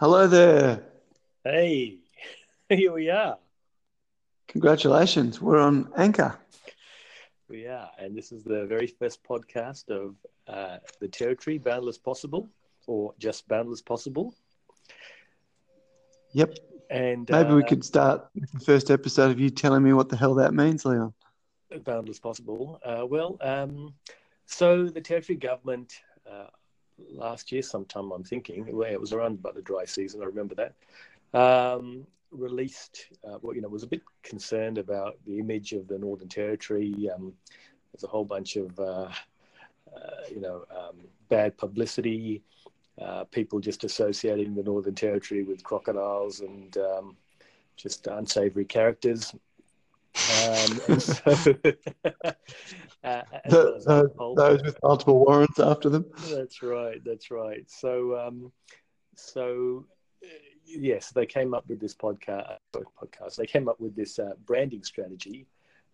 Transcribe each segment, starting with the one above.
Hello there. Hey, here we are. Congratulations. We're on Anchor. We are. And this is the very first podcast of uh, The Territory, Boundless Possible, or just Boundless Possible. Yep. And Maybe we uh, could start with the first episode of you telling me what the hell that means, Leon. Boundless Possible. Uh, well, um, so the Territory government uh, last year, sometime I'm thinking, well, it was around about the dry season, I remember that, um, released, uh, well, you know, was a bit concerned about the image of the Northern Territory. Um, there's a whole bunch of, uh, uh, you know, um, bad publicity, uh, people just associating the Northern Territory with crocodiles and um, just unsavory characters. Um, so, uh, Those, with multiple warrants after them. That's right. That's right. So, um, so uh, yes, they came up with this podcast. Podcast. They came up with this uh, branding strategy,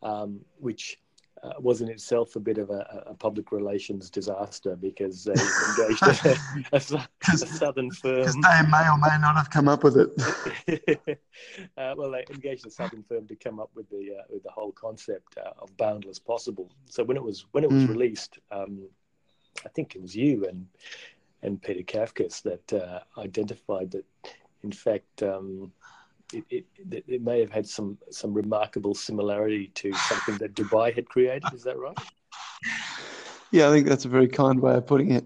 um, which uh, was in itself a bit of a, a public relations disaster because they engaged a, a, a southern firm. Because they may or may not have come up with it. uh, well, they engaged a southern firm to come up with the uh, with the whole concept uh, of boundless possible. So when it was when it was Mm. released, um, I think it was you and and Peter Kafkas that uh, identified that, in fact, um, it, it, it may have had some some remarkable similarity to something that Dubai had created. Is that right? Yeah, I think that's a very kind way of putting it.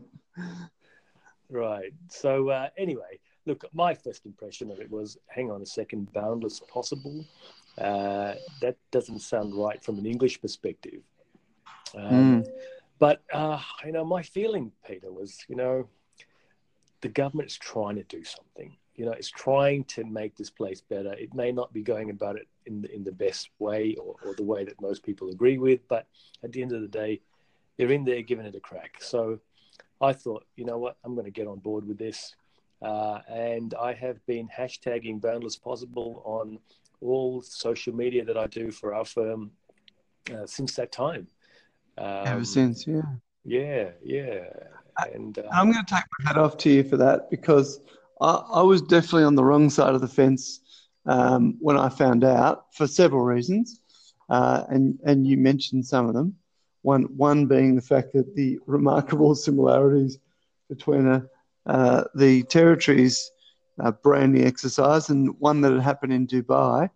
Right. So uh, anyway, look, my first impression of it was, hang on a second, boundless possible. Uh, that doesn't sound right from an English perspective. Um, But uh, you know, my feeling, Peter, was you know, the government's trying to do something. You know, it's trying to make this place better. It may not be going about it in the, in the best way or, or the way that most people agree with, but at the end of the day, they're in there giving it a crack. So I thought, you know what, I'm going to get on board with this. Uh, and I have been hashtagging Boundless Possible on all social media that I do for our firm uh, since that time. Um, Ever since, yeah. Yeah, yeah. And uh, I'm going to take my hat off to you for that because I, I was definitely on the wrong side of the fence um, when I found out for several reasons, uh, and and you mentioned some of them. One one being the fact that the remarkable similarities between uh, uh, the territories uh, branding exercise and one that had happened in Dubai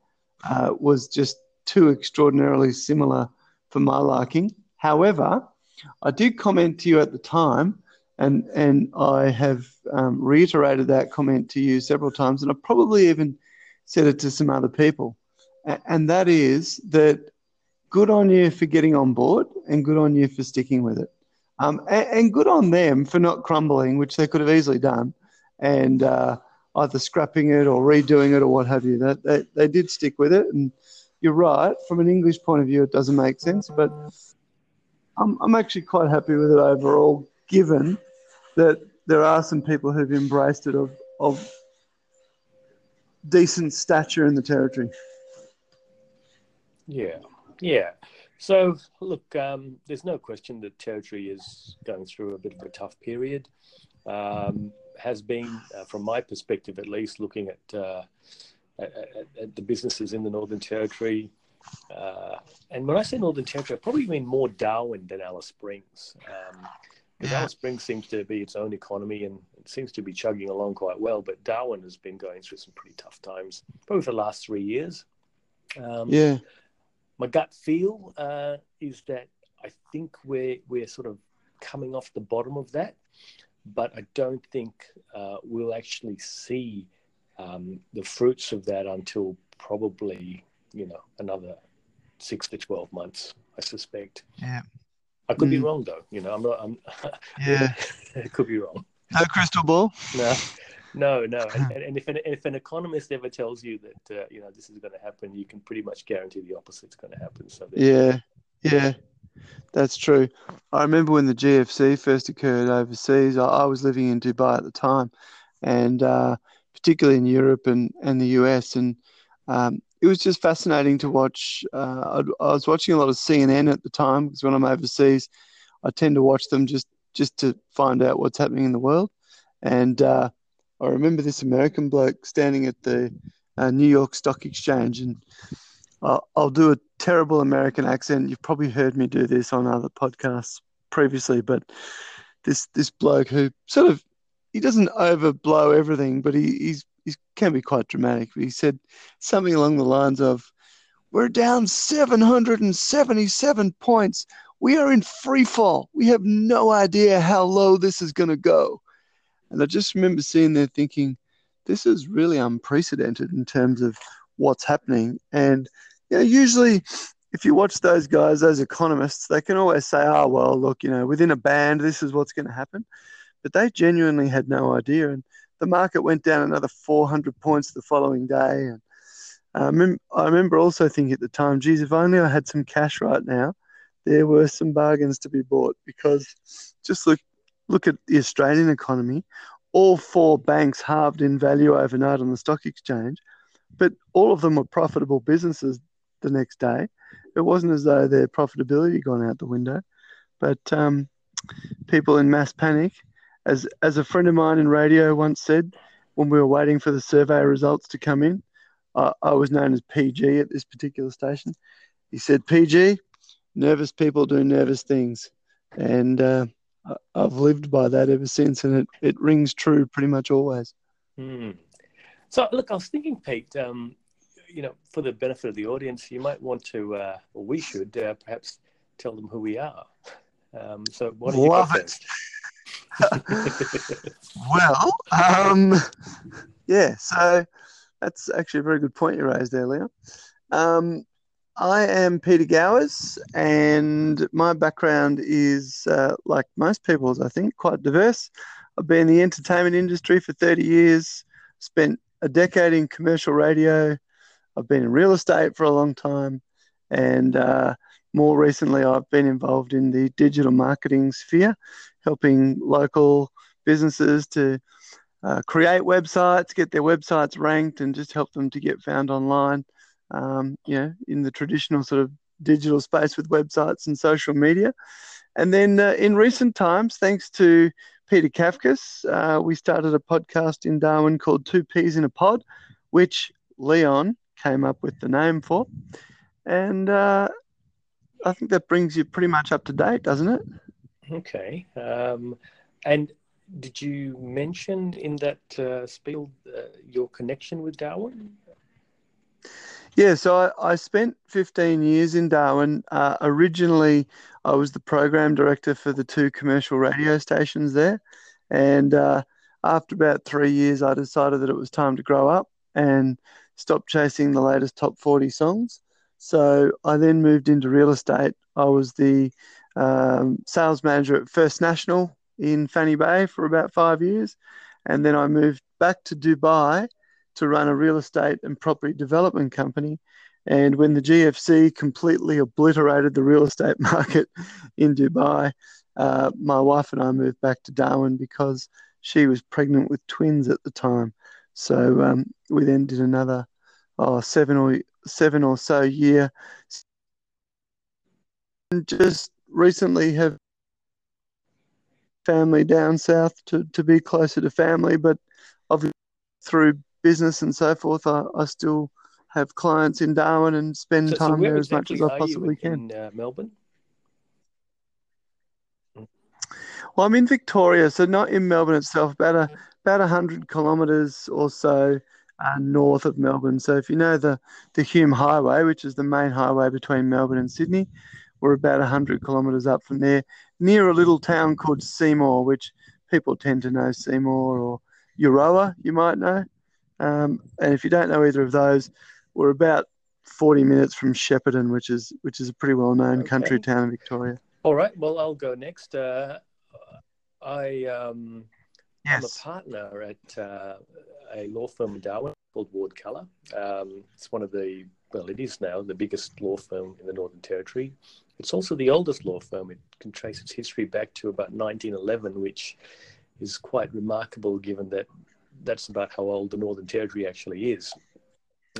uh, was just too extraordinarily similar for my liking. However, I did comment to you at the time and and I have um, reiterated that comment to you several times, and I probably even said it to some other people, and that is that good on you for getting on board, and good on you for sticking with it, um, and, and good on them for not crumbling, which they could have easily done, and uh, either scrapping it or redoing it or what have you. That they, they did stick with it, and you're right from an English point of view, it doesn't make sense, but I'm I'm actually quite happy with it overall, given that there are some people who've embraced it of, of decent stature in the territory. yeah, yeah. So look, um, there's no question that territory is going through a bit of a tough period. Um, has been, uh, from my perspective at least, looking at, uh, at, at, the businesses in the Northern Territory. Uh, and when I say Northern Territory, I probably mean more Darwin than Alice Springs. Um, because Yeah. Alice Springs seems to be its own economy and it seems to be chugging along quite well. But Darwin has been going through some pretty tough times, probably for the last three years. Um, Yeah, my gut feel uh, is that I think we're we're sort of coming off the bottom of that, but I don't think uh, we'll actually see um, the fruits of that until probably you know another six to twelve months. I suspect. Yeah. I could be Mm. wrong though. You know, I'm not. I'm. yeah. it could be wrong. No crystal ball. No, no, no. And, and, if an if an economist ever tells you that uh, you know this is going to happen, you can pretty much guarantee the opposite is going to happen. So Yeah, yeah, that's true. I remember when the GFC first occurred overseas. I, I was living in Dubai at the time, and uh, particularly in Europe and, and the US, and um, it was just fascinating to watch. Uh, I'd, I was watching a lot of CNN at the time because when I'm overseas, I tend to watch them just just to find out what's happening in the world. And uh, I remember this American bloke standing at the uh, New York Stock Exchange, and I'll, I'll do a terrible American accent. You've probably heard me do this on other podcasts previously, but this this bloke who sort of he doesn't overblow everything, but he he's he can be quite dramatic. But he said something along the lines of, "We're down 777 points. We are in free fall. We have no idea how low this is going to go." And I just remember sitting there thinking, this is really unprecedented in terms of what's happening. And you know, usually, if you watch those guys, those economists, they can always say, "Oh, well, look, you know, within a band, this is what's going to happen." But they genuinely had no idea, and the market went down another 400 points the following day. And um, I remember also thinking at the time, geez, if only I had some cash right now, there were some bargains to be bought because just look look at the Australian economy. All four banks halved in value overnight on the stock exchange, but all of them were profitable businesses the next day. It wasn't as though their profitability had gone out the window, but um, people in mass panic as as a friend of mine in radio once said, when we were waiting for the survey results to come in, uh, I was known as PG at this particular station. He said, "PG, nervous people do nervous things," and uh, I've lived by that ever since, and it it rings true pretty much always. Hmm. So, look, I was thinking, Pete. Um, you know, for the benefit of the audience, you might want to, uh, or we should, uh, perhaps tell them who we are. Um, so, what do you Love it. well, um, yeah, so that's actually a very good point you raised there, Leon. Um, I am Peter Gowers, and my background is, uh, like most people's, I think, quite diverse. I've been in the entertainment industry for 30 years, spent a decade in commercial radio. I've been in real estate for a long time, and uh, more recently, I've been involved in the digital marketing sphere, helping local businesses to uh, create websites, get their websites ranked, and just help them to get found online. Um, you know, in the traditional sort of digital space with websites and social media. And then uh, in recent times, thanks to Peter Kafkas, uh, we started a podcast in Darwin called Two Peas in a Pod, which Leon came up with the name for. And uh, I think that brings you pretty much up to date, doesn't it? Okay. Um, and did you mention in that uh, spiel uh, your connection with Darwin? Yeah, so I, I spent 15 years in Darwin. Uh, originally, I was the program director for the two commercial radio stations there. And uh, after about three years, I decided that it was time to grow up and stop chasing the latest top 40 songs. So I then moved into real estate. I was the um, sales manager at First National in Fanny Bay for about five years. And then I moved back to Dubai to run a real estate and property development company. And when the GFC completely obliterated the real estate market in Dubai, uh, my wife and I moved back to Darwin because she was pregnant with twins at the time. So um, we then did another oh, seven or seven or so year. And just recently have family down south to, to be closer to family, but obviously through business and so forth, I, I still have clients in Darwin and spend so, time so there exactly as much as I possibly in, can. In uh, Melbourne? Well, I'm in Victoria, so not in Melbourne itself, about a about hundred kilometres or so uh, north of Melbourne. So if you know the the Hume Highway, which is the main highway between Melbourne and Sydney, we're about 100 kilometres up from there, near a little town called Seymour, which people tend to know Seymour or Euroa, you might know. Um, and if you don't know either of those, we're about 40 minutes from Shepparton, which is which is a pretty well known okay. country town in Victoria. All right. Well, I'll go next. Uh, I um, yes. I'm a partner at uh, a law firm in Darwin called Ward Keller. Um, it's one of the well, it is now the biggest law firm in the Northern Territory. It's also the oldest law firm. It can trace its history back to about 1911, which is quite remarkable given that that's about how old the Northern Territory actually is.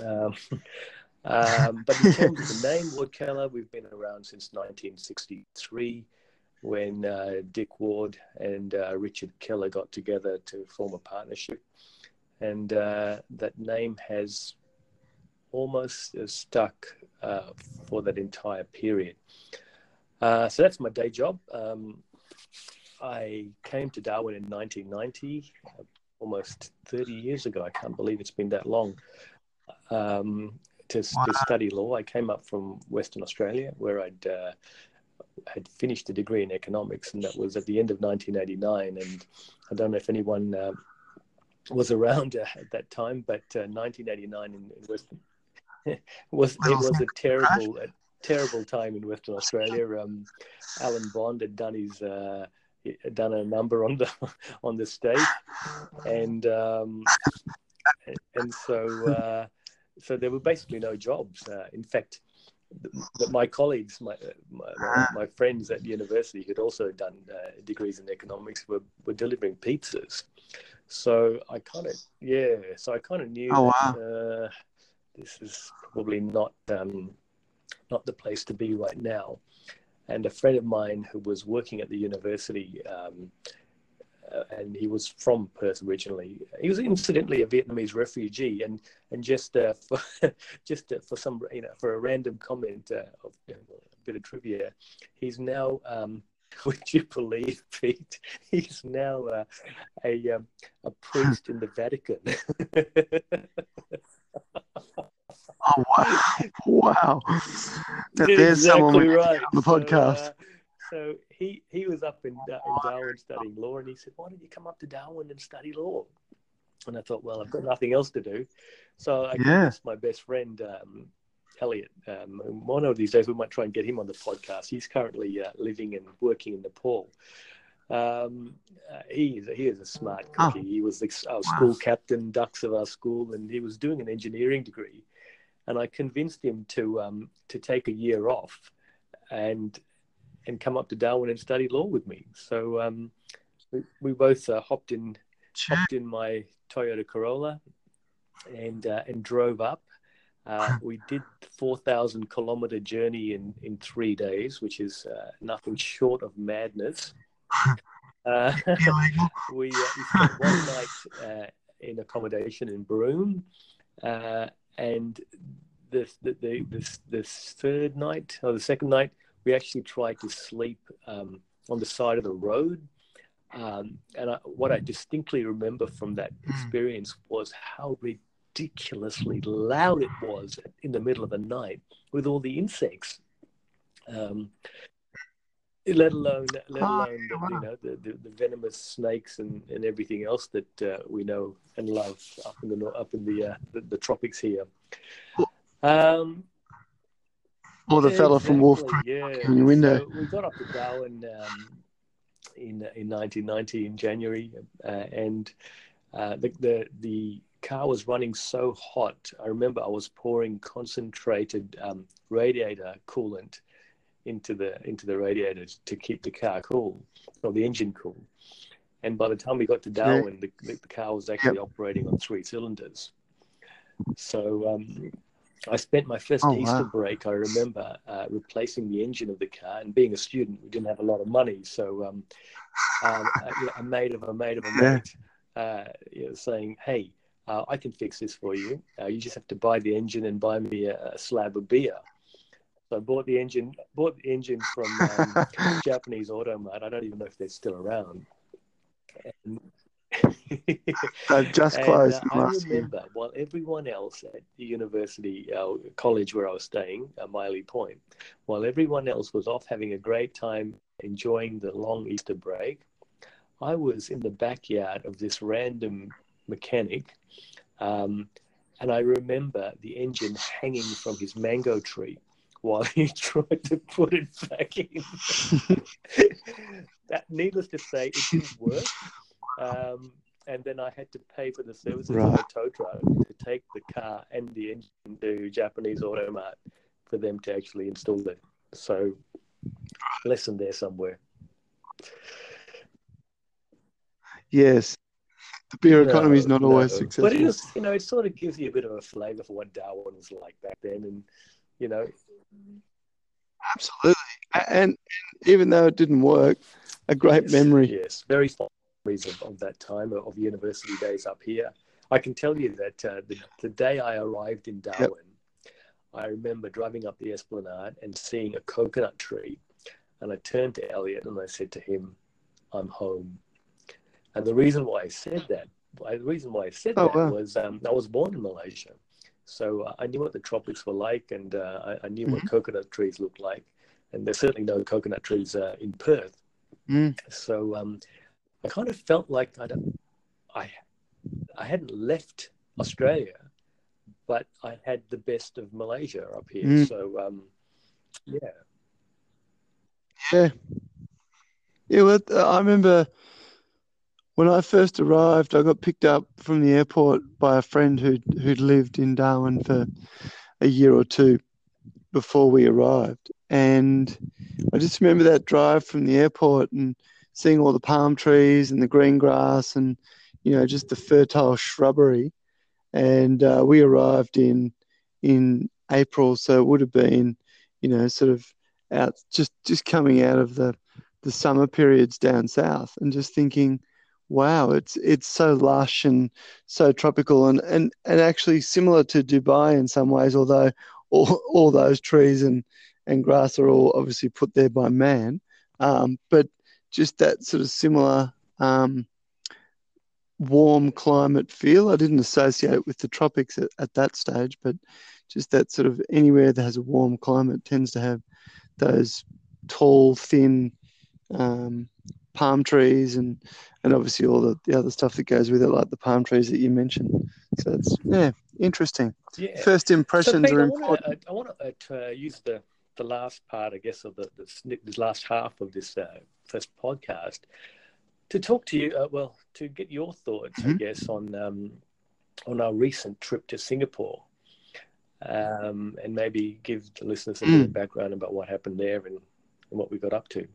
Um, um, but in terms of the name Ward Keller, we've been around since 1963 when uh, Dick Ward and uh, Richard Keller got together to form a partnership. and uh, that name has almost uh, stuck uh, for that entire period. Uh, so that's my day job. Um, I came to Darwin in 1990, almost 30 years ago. I can't believe it's been that long. Um, to, wow. to, study law, I came up from Western Australia, where I'd uh, had finished a degree in economics, and that was at the end of 1989. And I don't know if anyone uh, was around uh, at that time, but 1989 in, in Western was it was a terrible, a terrible time in Western Australia. Um, Alan Bond had done his uh, done a number on the on the stage, and um, and so uh, so there were basically no jobs. Uh, in fact, my colleagues, my, my, my friends at university who'd also done uh, degrees in economics were were delivering pizzas. So I kind of yeah, so I kind of knew oh, wow. Uh, this is probably not um, not the place to be right now. And a friend of mine who was working at the university, um, uh, and he was from Perth originally. He was incidentally a Vietnamese refugee, and and just uh, for just uh, for some you know for a random comment uh, of you know, a bit of trivia, he's now. Um, would you believe, Pete? He's now uh, a um, a priest in the Vatican. Oh wow! Wow! There's exactly someone right. on the podcast. So, uh, so, he he was up in, uh, in Darwin studying law, and he said, "Why don't you come up to Darwin and study law?" And I thought, well, I've got nothing else to do, so I yeah. my best friend um, Elliot. Um, one of these days, we might try and get him on the podcast. He's currently uh, living and working in Nepal. Um, uh, he is he is a smart oh. cookie. Oh. He was the, our school wow. captain, dux of our school, and he was doing an engineering degree and I convinced him to um, to take a year off and and come up to Darwin and study law with me. So um, we, we, both uh, hopped in hopped in my Toyota Corolla and uh, and drove up. Uh, we did four thousand kilometer journey in in three days, which is uh, nothing short of madness. Uh, we, uh, we spent one night in accommodation in Broome and the, the, the, the, the third night or the second night, we actually tried to sleep um, on the side of the road. Um, and I, what I distinctly remember from that hmm. experience was how ridiculously loud it was in the middle of the night with all the insects. Um, let alone let ah, alone the, you know the, the, the, venomous snakes and, and everything else that uh, we know and love up in the up in the uh, the, the, tropics here. Um, or the fellow exactly, from Wolf Creek yeah. in your window. So we got up to Darwin um, in in 1990 in January, uh, and uh, the, the the car was running so hot. I remember I was pouring concentrated um, radiator coolant into the into the radiator to keep the car cool or the engine cool. And by the time we got to Darwin, the, the, car was actually yep. operating on three cylinders. So um, I spent my first oh, Easter wow. break, I remember, uh, replacing the engine of the car. And being a student, we didn't have a lot of money. So um, um, a, a, mate of a mate of a mate uh, you know, saying, hey, uh, I can fix this for you. Uh, you just have to buy the engine and buy me a, a slab of beer. So I bought the engine, bought the engine from um, Japanese Automart. I don't even know if they're still around. And, They've just closed. And, uh, I remember while everyone else at the university, uh, college where I was staying, uh, Myilly Point, while everyone else was off having a great time enjoying the long Easter break, I was in the backyard of this random mechanic. Um, and I remember the engine hanging from his mango tree while he tried to put it back in. that, needless to say, it didn't work. Um, and then I had to pay for the services right. of a tow truck to take the car and the engine to Japanese Automart for them to actually install it. So, lesson there somewhere. Yes, the beer economy is not no, always successful. But it is, you know, it sort of gives you a bit of a flavour for what Darwin was like back then, and you know, Absolutely. And, and even though it didn't work, a great yes, memory. Yes, very fond memories of, of that time of university days up here. I can tell you that uh, the, the day I arrived in Darwin, yep. I remember driving up the Esplanade and seeing a coconut tree. And I turned to Elliot and I said to him, I'm home. And the reason why I said that, the reason why I said oh, that wow. was um, I was born in Malaysia. So uh, I knew what the tropics were like and uh, I, I, knew mm-hmm. what coconut trees looked like. And there's certainly no coconut trees uh, in Perth. Mm. So um, I kind of felt like I, I I hadn't left Australia, but I had the best of Malaysia up here. Mm. So, um, yeah. Yeah. Yeah, well, I remember when I first arrived, I got picked up from the airport by a friend who'd, who'd lived in Darwin for a year or two before we arrived. And I just remember that drive from the airport and seeing all the palm trees and the green grass and you know, just the fertile shrubbery. And uh, we arrived in in April, so it would have been, you know, sort of out just just coming out of the the summer periods down south, and just thinking, wow, it's it's so lush and so tropical, and and and actually similar to Dubai in some ways, although all all those trees and and grass are all obviously put there by man, um, but just that sort of similar um, warm climate feel. I didn't associate it with the tropics at, at, that stage, but just that sort of anywhere that has a warm climate tends to have those tall, thin um, palm trees and and obviously all the, the other stuff that goes with it, like the palm trees that you mentioned. So it's yeah, interesting. Yeah. First impressions so, are important. I want to uh, use the the last part, I guess, of the, the this last half of this uh, first podcast to talk to you. Uh, well, to get your thoughts, mm-hmm. I guess, on um, on our recent trip to Singapore, um, and maybe give the listeners a mm. of background about what happened there and, and what we got up to.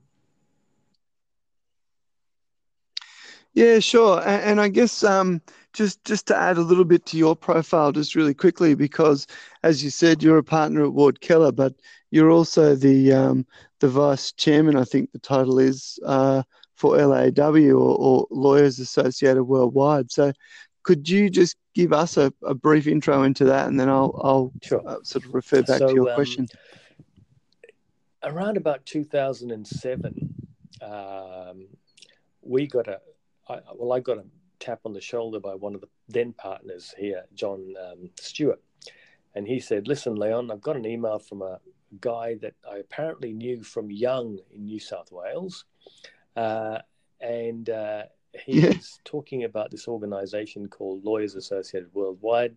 Yeah, sure. And, and I guess um, just just to add a little bit to your profile, just really quickly, because as you said, you're a partner at Ward Keller, but you're also the um, the vice chairman. I think the title is uh, for LAW or, or Lawyers Associated Worldwide. So, could you just give us a, a brief intro into that, and then I'll I'll sure. uh, sort of refer back so, to your um, question. Around about 2007, um, we got a I, well, I got a tap on the shoulder by one of the then partners here, John um, Stewart, and he said, "Listen, Leon, I've got an email from a guy that I apparently knew from young in New South Wales." Uh, and uh, he yeah. talking about this organization called Lawyers Associated Worldwide.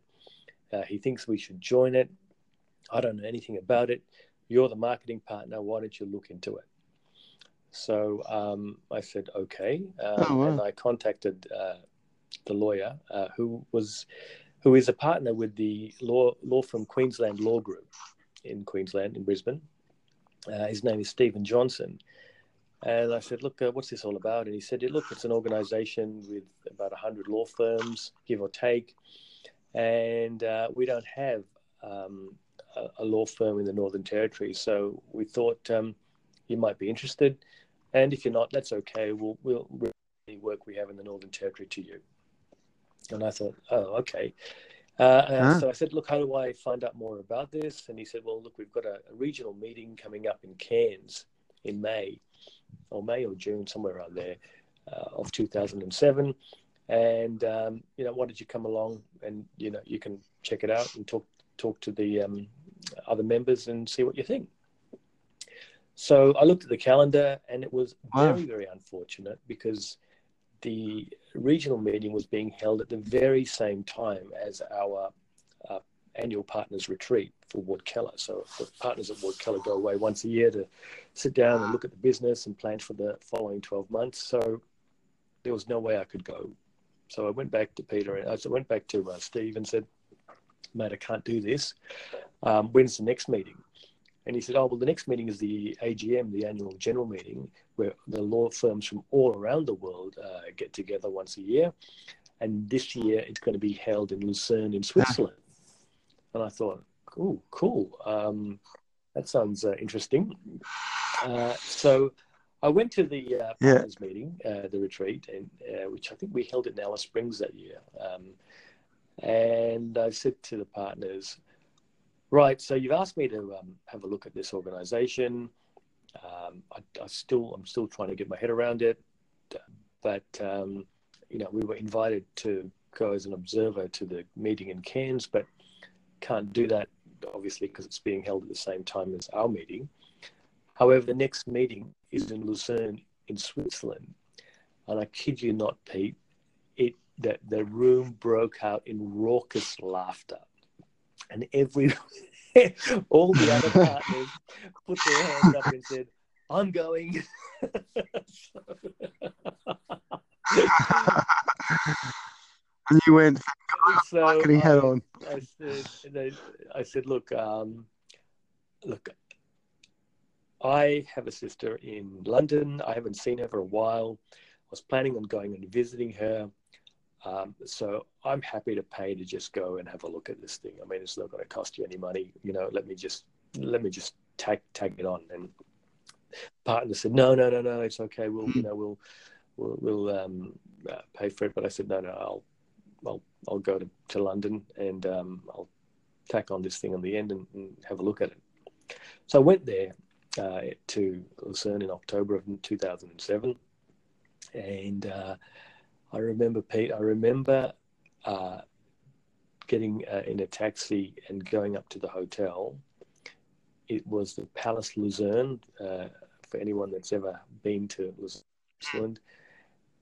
Uh, he thinks we should join it. I don't know anything about it. You're the marketing partner. Why don't you look into it? So um, I said, okay. Um, oh, wow. And I contacted uh, the lawyer uh, who was who is a partner with the law law firm Queensland Law Group in Queensland in Brisbane. Uh, his name is Stephen Johnson, and I said, look, uh, what's this all about? And he said, look, it's an organization with about 100 law firms, give or take. And uh, we don't have um, a, a, law firm in the Northern Territory. So we thought um, you might be interested. And if you're not, that's okay. We'll, we'll the work we have in the Northern Territory to you. And I thought, oh, okay. Uh, huh? So I said, look, how do I find out more about this? And he said, well, look, we've got a, a regional meeting coming up in Cairns in May or May or June, somewhere around there, uh, of 2007. And um, you know, why did you come along? And you know, you can check it out and talk talk to the um, other members and see what you think. So I looked at the calendar, and it was very very unfortunate because the regional meeting was being held at the very same time as our uh, annual partners retreat for Ward Keller. So the partners at Ward Keller go away once a year to sit down and look at the business and plan for the following 12 months. So there was no way I could go. So I went back to Peter and I went back to uh, Steve and said, mate, I can't do this. Um, when's the next meeting? And he said, oh, well, the next meeting is the AGM, the annual general meeting, where the law firms from all around the world uh, get together once a year. And this year it's going to be held in Lucerne in Switzerland. And I thought, oh, cool. Um, that sounds uh, interesting. Uh, so I went to the uh, partners yeah. meeting, uh, the retreat, and uh, which I think we held in Alice Springs that year. Um, And I said to the partners, right, so you've asked me to um, have a look at this organization. Um, I, I, still, I'm still trying to get my head around it, but um, you know, we were invited to go as an observer to the meeting in Cairns, but can't do that obviously because it's being held at the same time as our meeting. However, the next meeting is in Lucerne in Switzerland, and I kid you not, Pete, it that the room broke out in raucous laughter, and every all the other partners put their hands up and said, "I'm going." and you went, so marketing hat on. I said, I said, look, um, look, I have a sister in London. I haven't seen her for a while. I was planning on going and visiting her. Um, so I'm happy to pay to just go and have a look at this thing. I mean, it's not going to cost you any money. You know, let me just let me just tag tag it on. And partner said, no, no, no, no, it's okay. We'll you know we'll we'll, we'll um, uh, pay for it. But I said, no, no, I'll I'll I'll go to, to London and um, I'll tack on this thing on the end and, and, have a look at it. So I went there uh, to Lucerne in October of 2007, and uh, I remember Pete. I remember uh, getting uh, in a taxi and going up to the hotel. It was the Palace Lucerne. Uh, for anyone that's ever been to Lucerne,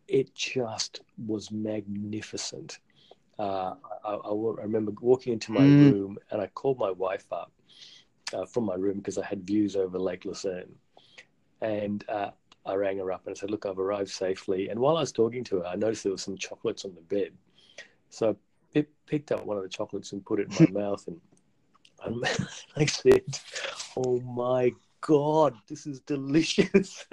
it just was magnificent. Uh, I, I, I, remember walking into my mm. room and I called my wife up uh, from my room because I had views over Lake Lucerne. And uh, I rang her up and I said, Look, I've arrived safely. And while I was talking to her, I noticed there was some chocolates on the bed. So I picked up one of the chocolates and put it in my mouth. And I said, Oh my God, this is delicious.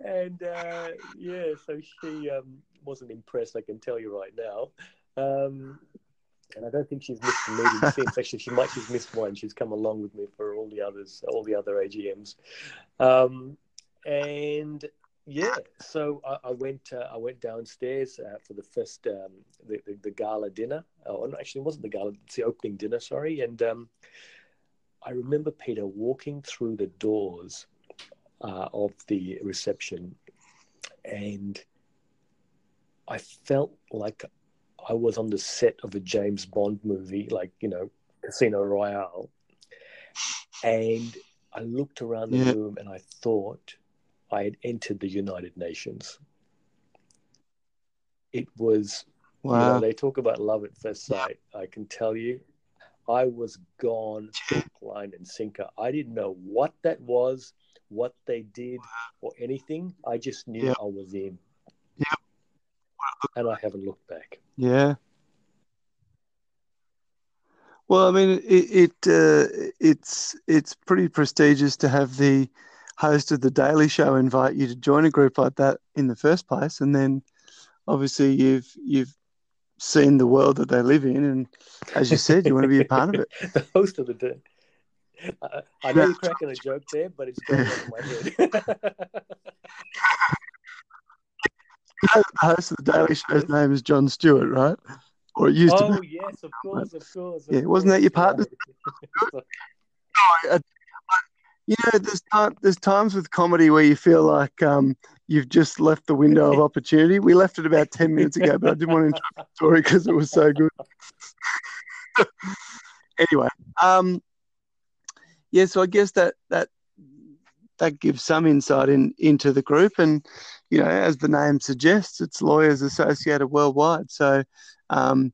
and uh, yeah, so she um, wasn't impressed. I can tell you right now. Um, and I don't think she's missed a meeting since. Actually, she might have missed one. She's come along with me for all the others, all the other AGMs. Um, and yeah, so I, I went. Uh, I went downstairs uh, for the first um, the, the, the gala dinner. Oh, no, actually, it wasn't the gala. It's the opening dinner. Sorry. And um, I remember Peter walking through the doors uh, of the reception, and I felt like I was on the set of a James Bond movie, like you know, Casino Royale, and I looked around the yeah. room and I thought I had entered the United Nations. It was, wow. you know, they talk about love at first sight. I can tell you, I was gone line, and sinker. I didn't know what that was what they did or anything. I just knew yep. I was in. Yep. And I haven't looked back. Yeah. Well, I mean, it, it uh, it's it's pretty prestigious to have the host of the Daily Show invite you to join a group like that in the first place, and then obviously you've you've seen the world that they live in, and as you said, you want to be a part of it. the host of the day. I, I know you're cracking a joke there, but it's going over my head. the host of the Daily Show's name is Jon Stewart, right? Or it used oh, to be. Oh, yes, of course, of course. Of yeah, wasn't that your partner? no, I, you know, there's time, there's times with comedy where you feel like um, you've just left the window of opportunity. We left it about ten minutes ago, but I didn't want to interrupt the story because it was so good. anyway, um, yeah, so I guess that that that gives some insight in into the group, and you know, as the name suggests, it's lawyers associated worldwide. So, um,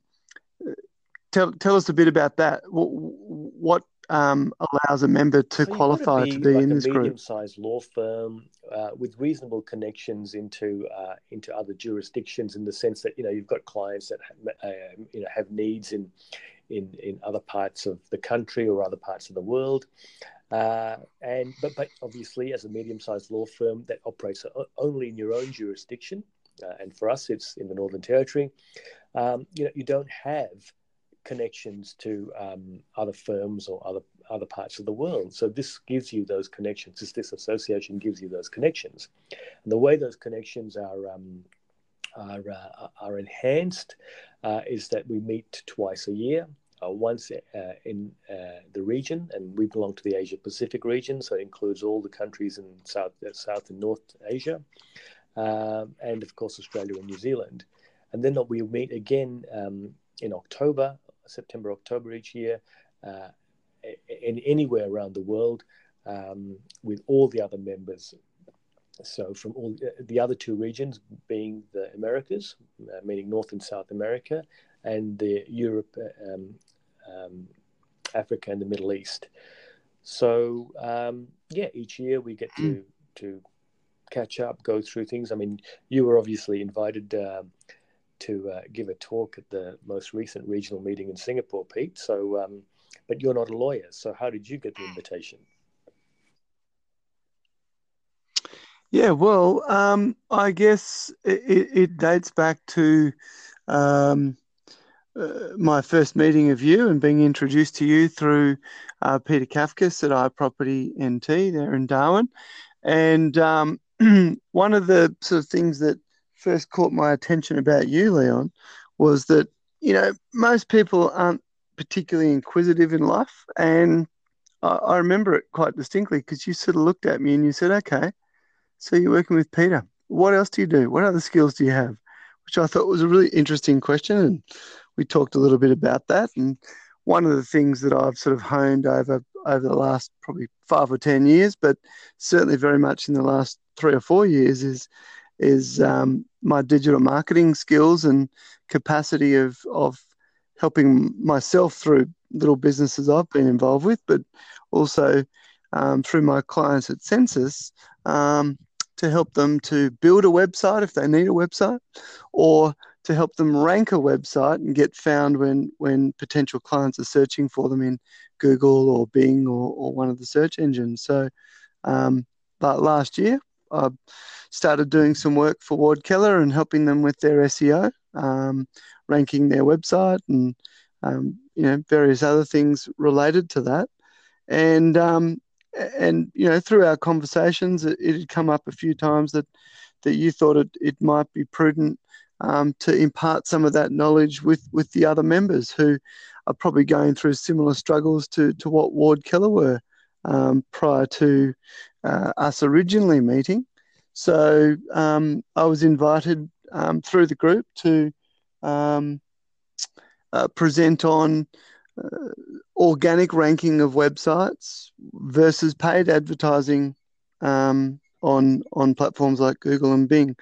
tell tell us a bit about that. What, what um, allows a member to so qualify to be, to be like in this group? A medium-sized law firm uh, with reasonable connections into uh, into other jurisdictions, in the sense that you know you've got clients that have, uh, you know have needs in in, in other parts of the country or other parts of the world. Uh, and but, but obviously, as a medium-sized law firm that operates only in your own jurisdiction, uh, and for us, it's in the Northern Territory. Um, you know, you don't have connections to um, other firms or other other parts of the world. So this gives you those connections. This, this association gives you those connections, and the way those connections are um, are, uh, are enhanced uh, is that we meet twice a year. Uh, once uh, in uh, the region, and we belong to the Asia Pacific region, so it includes all the countries in South, South and North Asia, um, and of course Australia and New Zealand. And then we'll meet again um, in October, September, October each year, in anywhere around the world um, with all the other members so from all the other two regions being the Americas, uh, meaning North and South America, and the Europe, um, um, Africa, and the Middle East. So um, yeah, each year we get to to catch up, go through things. I mean, you were obviously invited uh, to uh, give a talk at the most recent regional meeting in Singapore, Pete. So, um, but you're not a lawyer, so how did you get the invitation? Yeah, well, um, I guess it, it, dates back to um, uh, my first meeting of you and being introduced to you through uh, Peter Kafkas at iProperty NT there in Darwin. And um, one of the sort of things that first caught my attention about you, Leon, was that, you know, most people aren't particularly inquisitive in life. And I, I remember it quite distinctly because you sort of looked at me and you said, okay, so you're working with Peter. What else do you do? What other skills do you have? Which I thought was a really interesting question. And we talked a little bit about that. And one of the things that I've sort of honed over over the last probably five or ten years, but certainly very much in the last three or four years, is is um, my digital marketing skills and capacity of of helping myself through little businesses I've been involved with, but also um, through my clients at Census, um, to help them to build a website if they need a website, or to help them rank a website and get found when when potential clients are searching for them in Google or Bing or, or one of the search engines. So, um, but last year I started doing some work for Ward Keller and helping them with their SEO, um, ranking their website and um, you know various other things related to that. And um, and you know through our conversations it, it, had come up a few times that that you thought it, it might be prudent um, to impart some of that knowledge with with the other members who are probably going through similar struggles to to what Ward Keller were um, prior to uh, us originally meeting. So um, I was invited um, through the group to um, uh, present on uh, organic ranking of websites versus paid advertising um, on on platforms like Google and Bing.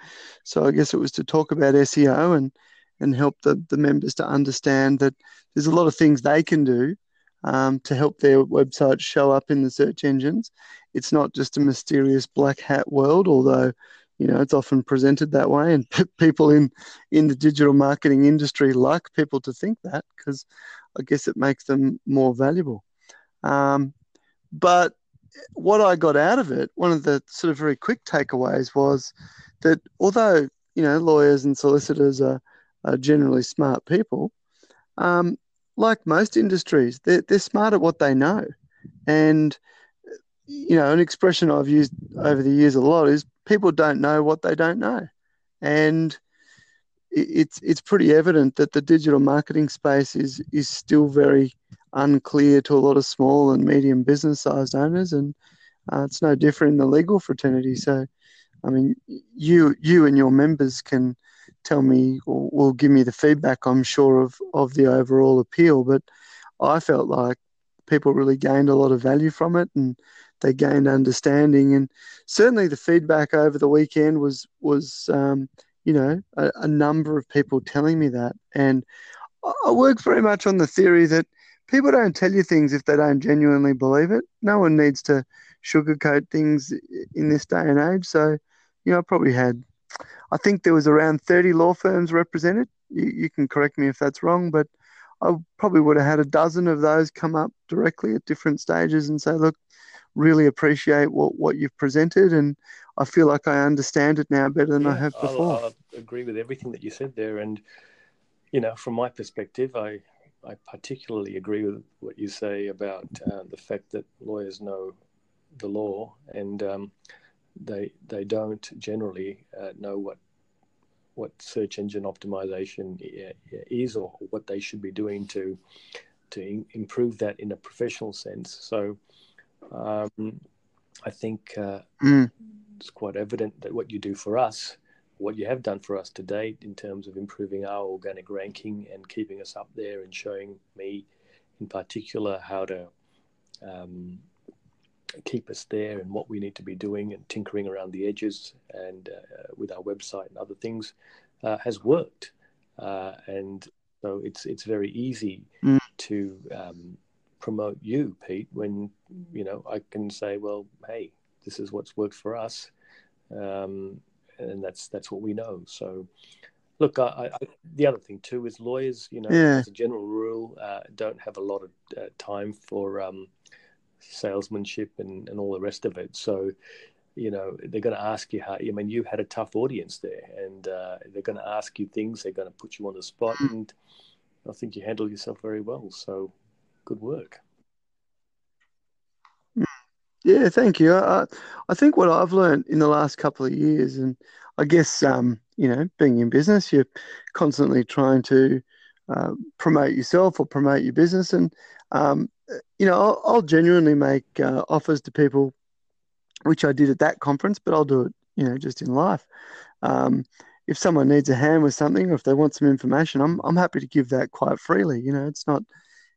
So I guess it was to talk about SEO and and help the, the members to understand that there's a lot of things they can do um, to help their website show up in the search engines. It's not just a mysterious black hat world, although you know it's often presented that way, and people in in the digital marketing industry like people to think that because I guess it makes them more valuable. Um, but what I got out of it, one of the sort of very quick takeaways was that although you know lawyers and solicitors are, are generally smart people, um, like most industries, they're, they're smart at what they know, and you know an expression I've used over the years a lot is people don't know what they don't know, and it's it's pretty evident that the digital marketing space is is still very unclear to a lot of small and medium business sized owners, and uh, it's no different in the legal fraternity. So, I mean, you you and your members can tell me or will give me the feedback. I'm sure of of the overall appeal, but I felt like people really gained a lot of value from it, and they gained understanding, and certainly the feedback over the weekend was was um, you know, a, a number of people telling me that. And I work very much on the theory that people don't tell you things if they don't genuinely believe it. No one needs to sugarcoat things in this day and age. So, you know, I probably had, I think there was around 30 law firms represented. You, you can correct me if that's wrong, but I probably would have had a dozen of those come up directly at different stages and say, look, really appreciate what, what you've presented. And I feel like I understand it now better than yeah, I have before. I agree with everything that you said there, and you know, from my perspective, I I particularly agree with what you say about uh, the fact that lawyers know the law and um, they they don't generally uh, know what what search engine optimization is or what they should be doing to to improve that in a professional sense. So um, I think uh, mm. it's quite evident that what you do for us, what you have done for us to date in terms of improving our organic ranking and keeping us up there and showing me in particular how to um, keep us there and what we need to be doing and tinkering around the edges and uh, with our website and other things uh, has worked. Uh, and so it's it's very easy mm. to um, promote you, Pete, when you know I can say, well, hey, this is what's worked for us, um, and that's that's what we know. So, look, I, I, the other thing too is lawyers, you know, yeah. as a general rule, uh, don't have a lot of uh, time for um, salesmanship and, and all the rest of it. So, you know, they're going to ask you how. I mean, you had a tough audience there, and uh, they're going to ask you things. They're going to put you on the spot, hmm. and I think you handled yourself very well. So, good work. Yeah, thank you. I, I think what I've learned in the last couple of years, and I guess um, you know, being in business, you're constantly trying to uh, promote yourself or promote your business, and um, you know, I'll, I'll genuinely make uh, offers to people, which I did at that conference, but I'll do it, you know, just in life. Um, if someone needs a hand with something, or if they want some information, I'm I'm happy to give that quite freely. You know, it's not,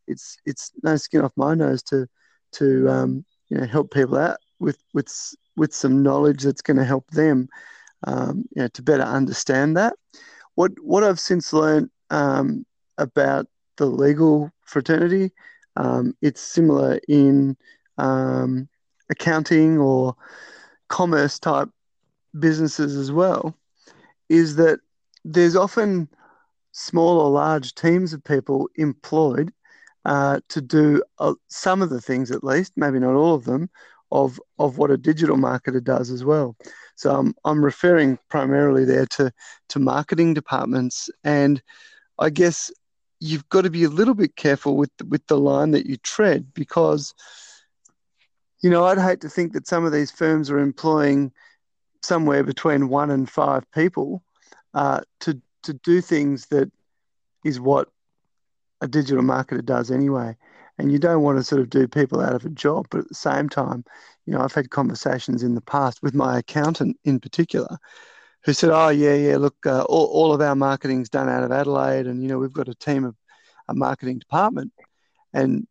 it's it's no skin off my nose to to um, you know help people out with with with some knowledge that's going to help them, um, you know, to better understand that. What what I've since learned um, about the legal fraternity um, it's similar in um, accounting or commerce type businesses as well, is that there's often small or large teams of people employed uh, to do uh, some of the things, at least, maybe not all of them, of, of what a digital marketer does as well. So I'm, I'm referring primarily there to, to marketing departments. And I guess you've got to be a little bit careful with with the line that you tread because you know I'd hate to think that some of these firms are employing somewhere between one and five people uh, to to do things that is what a digital marketer does anyway. And you don't want to sort of do people out of a job, but at the same time, you know, I've had conversations in the past with my accountant in particular, who said, "Oh yeah, yeah, look, uh, all, all of our marketing's done out of Adelaide, and you know we've got a team of a marketing department." And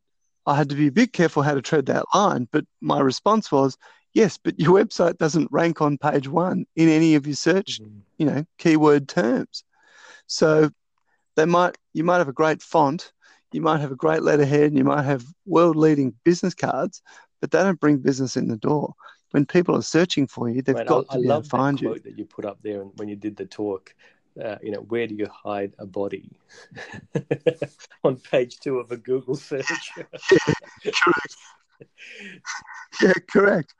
I had to be a bit careful how to tread that line. But my response was, "Yes, but your website doesn't rank on page one in any of your search, mm-hmm. you know, keyword terms. So they might you might have a great font, you might have a great letterhead, and you might have world-leading business cards, but they don't bring business in the door." when people are searching for you, they've got I, to I love find that you. Quote that you put up there when you did the talk. Uh, you know, where do you hide a body? On page two of a Google search. yeah, correct. yeah, correct.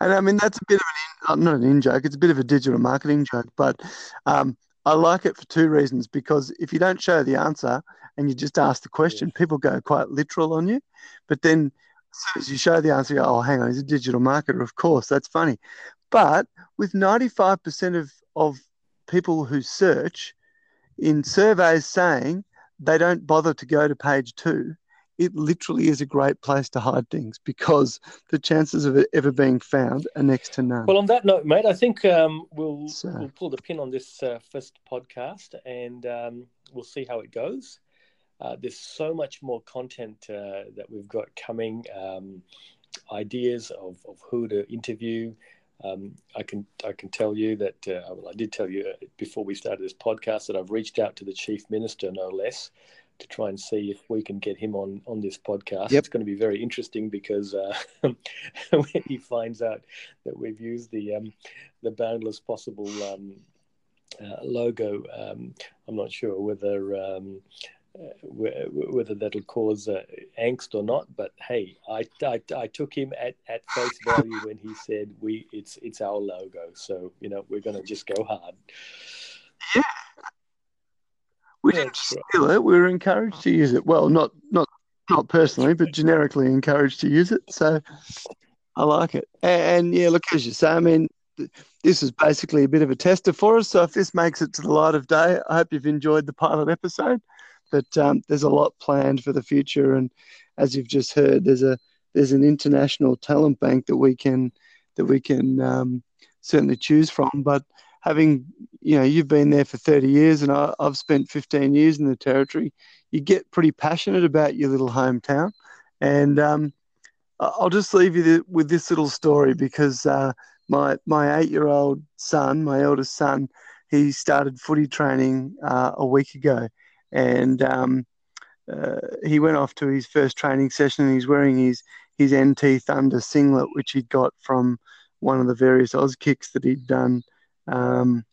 And I mean, that's a bit of an in, uh, not an in joke. It's a bit of a digital marketing joke, but um, I like it for two reasons. Because if you don't show the answer and you just ask the question, people go quite literal on you. But then soon as you show the answer, you go, oh, hang on, he's a digital marketer. Of course, that's funny. But with 95% of, of people who search in surveys saying they don't bother to go to page two, it literally is a great place to hide things because the chances of it ever being found are next to none. Well, on that note, mate, I think um, we'll, so. we'll pull the pin on this uh, first podcast and um, we'll see how it goes. Uh, there's so much more content uh, that we've got coming, um, ideas of, of who to interview. Um, I can I can tell you that uh, well, I did tell you before we started this podcast that I've reached out to the chief minister, no less, to try and see if we can get him on on this podcast. Yep. It's going to be very interesting because uh, when he finds out that we've used the um, the boundless possible um, uh, logo, um, I'm not sure whether um, whether that'll cause uh, angst or not. But hey, I, I, I, took him at, at face value when he said we it's it's our logo. So you know we're going to just go hard. Yeah, we didn't steal it. We were encouraged to use it. Well, not not not personally, but generically encouraged to use it. So I like it. And, and yeah, look as you say, I mean, this is basically a bit of a tester for us. So if this makes it to the light of day, I hope you've enjoyed the pilot episode. But um, there's a lot planned for the future, and as you've just heard, there's a there's an international talent bank that we can that we can um, certainly choose from. But having you know you've been there for 30 years, and I, I've spent 15 years in the territory, you get pretty passionate about your little hometown, and um, I'll just leave you with this little story because uh, my my eight year old son, my eldest son, he started footy training uh, a week ago, and um, uh, he went off to his first training session. and He's wearing his his NT Thunder singlet, which he'd got from one of the various Auskicks that he'd done, um,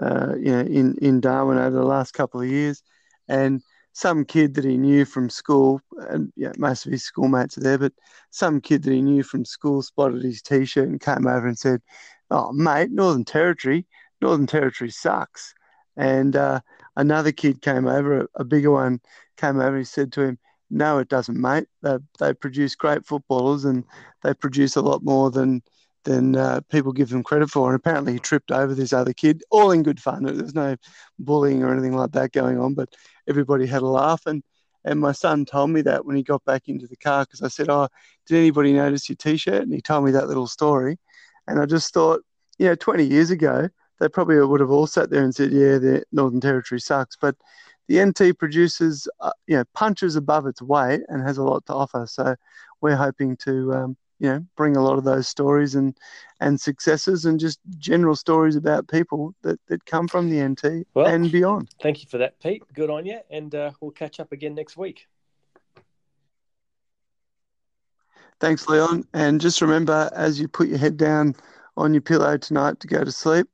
uh, you know, in in Darwin over the last couple of years, and some kid that he knew from school, and yeah, most of his schoolmates are there, but some kid that he knew from school spotted his T-shirt and came over and said, "Oh, mate, Northern Territory, Northern Territory sucks." And uh, another kid came over, a, a, bigger one came over. and He said to him, "No, it doesn't, mate. They, they produce great footballers, and they produce a lot more than." Than uh, people give them credit for. And apparently, he tripped over this other kid, all in good fun. There's no bullying or anything like that going on, but everybody had a laugh. And and my son told me that when he got back into the car because I said, "Oh, did anybody notice your T-shirt?" And he told me that little story, and I just thought, you know, 20 years ago, they probably would have all sat there and said, "Yeah, the Northern Territory sucks," but the NT produces, uh, you know, punches above its weight and has a lot to offer. So we're hoping to um, you know bring a lot of those stories and and successes and just general stories about people that that come from the NT well, and beyond. Thank you for that, Pete. Good on you, and uh, we'll catch up again next week. Thanks, Leon. And just remember, as you put your head down on your pillow tonight to go to sleep,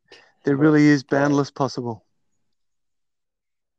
there really is boundless possible.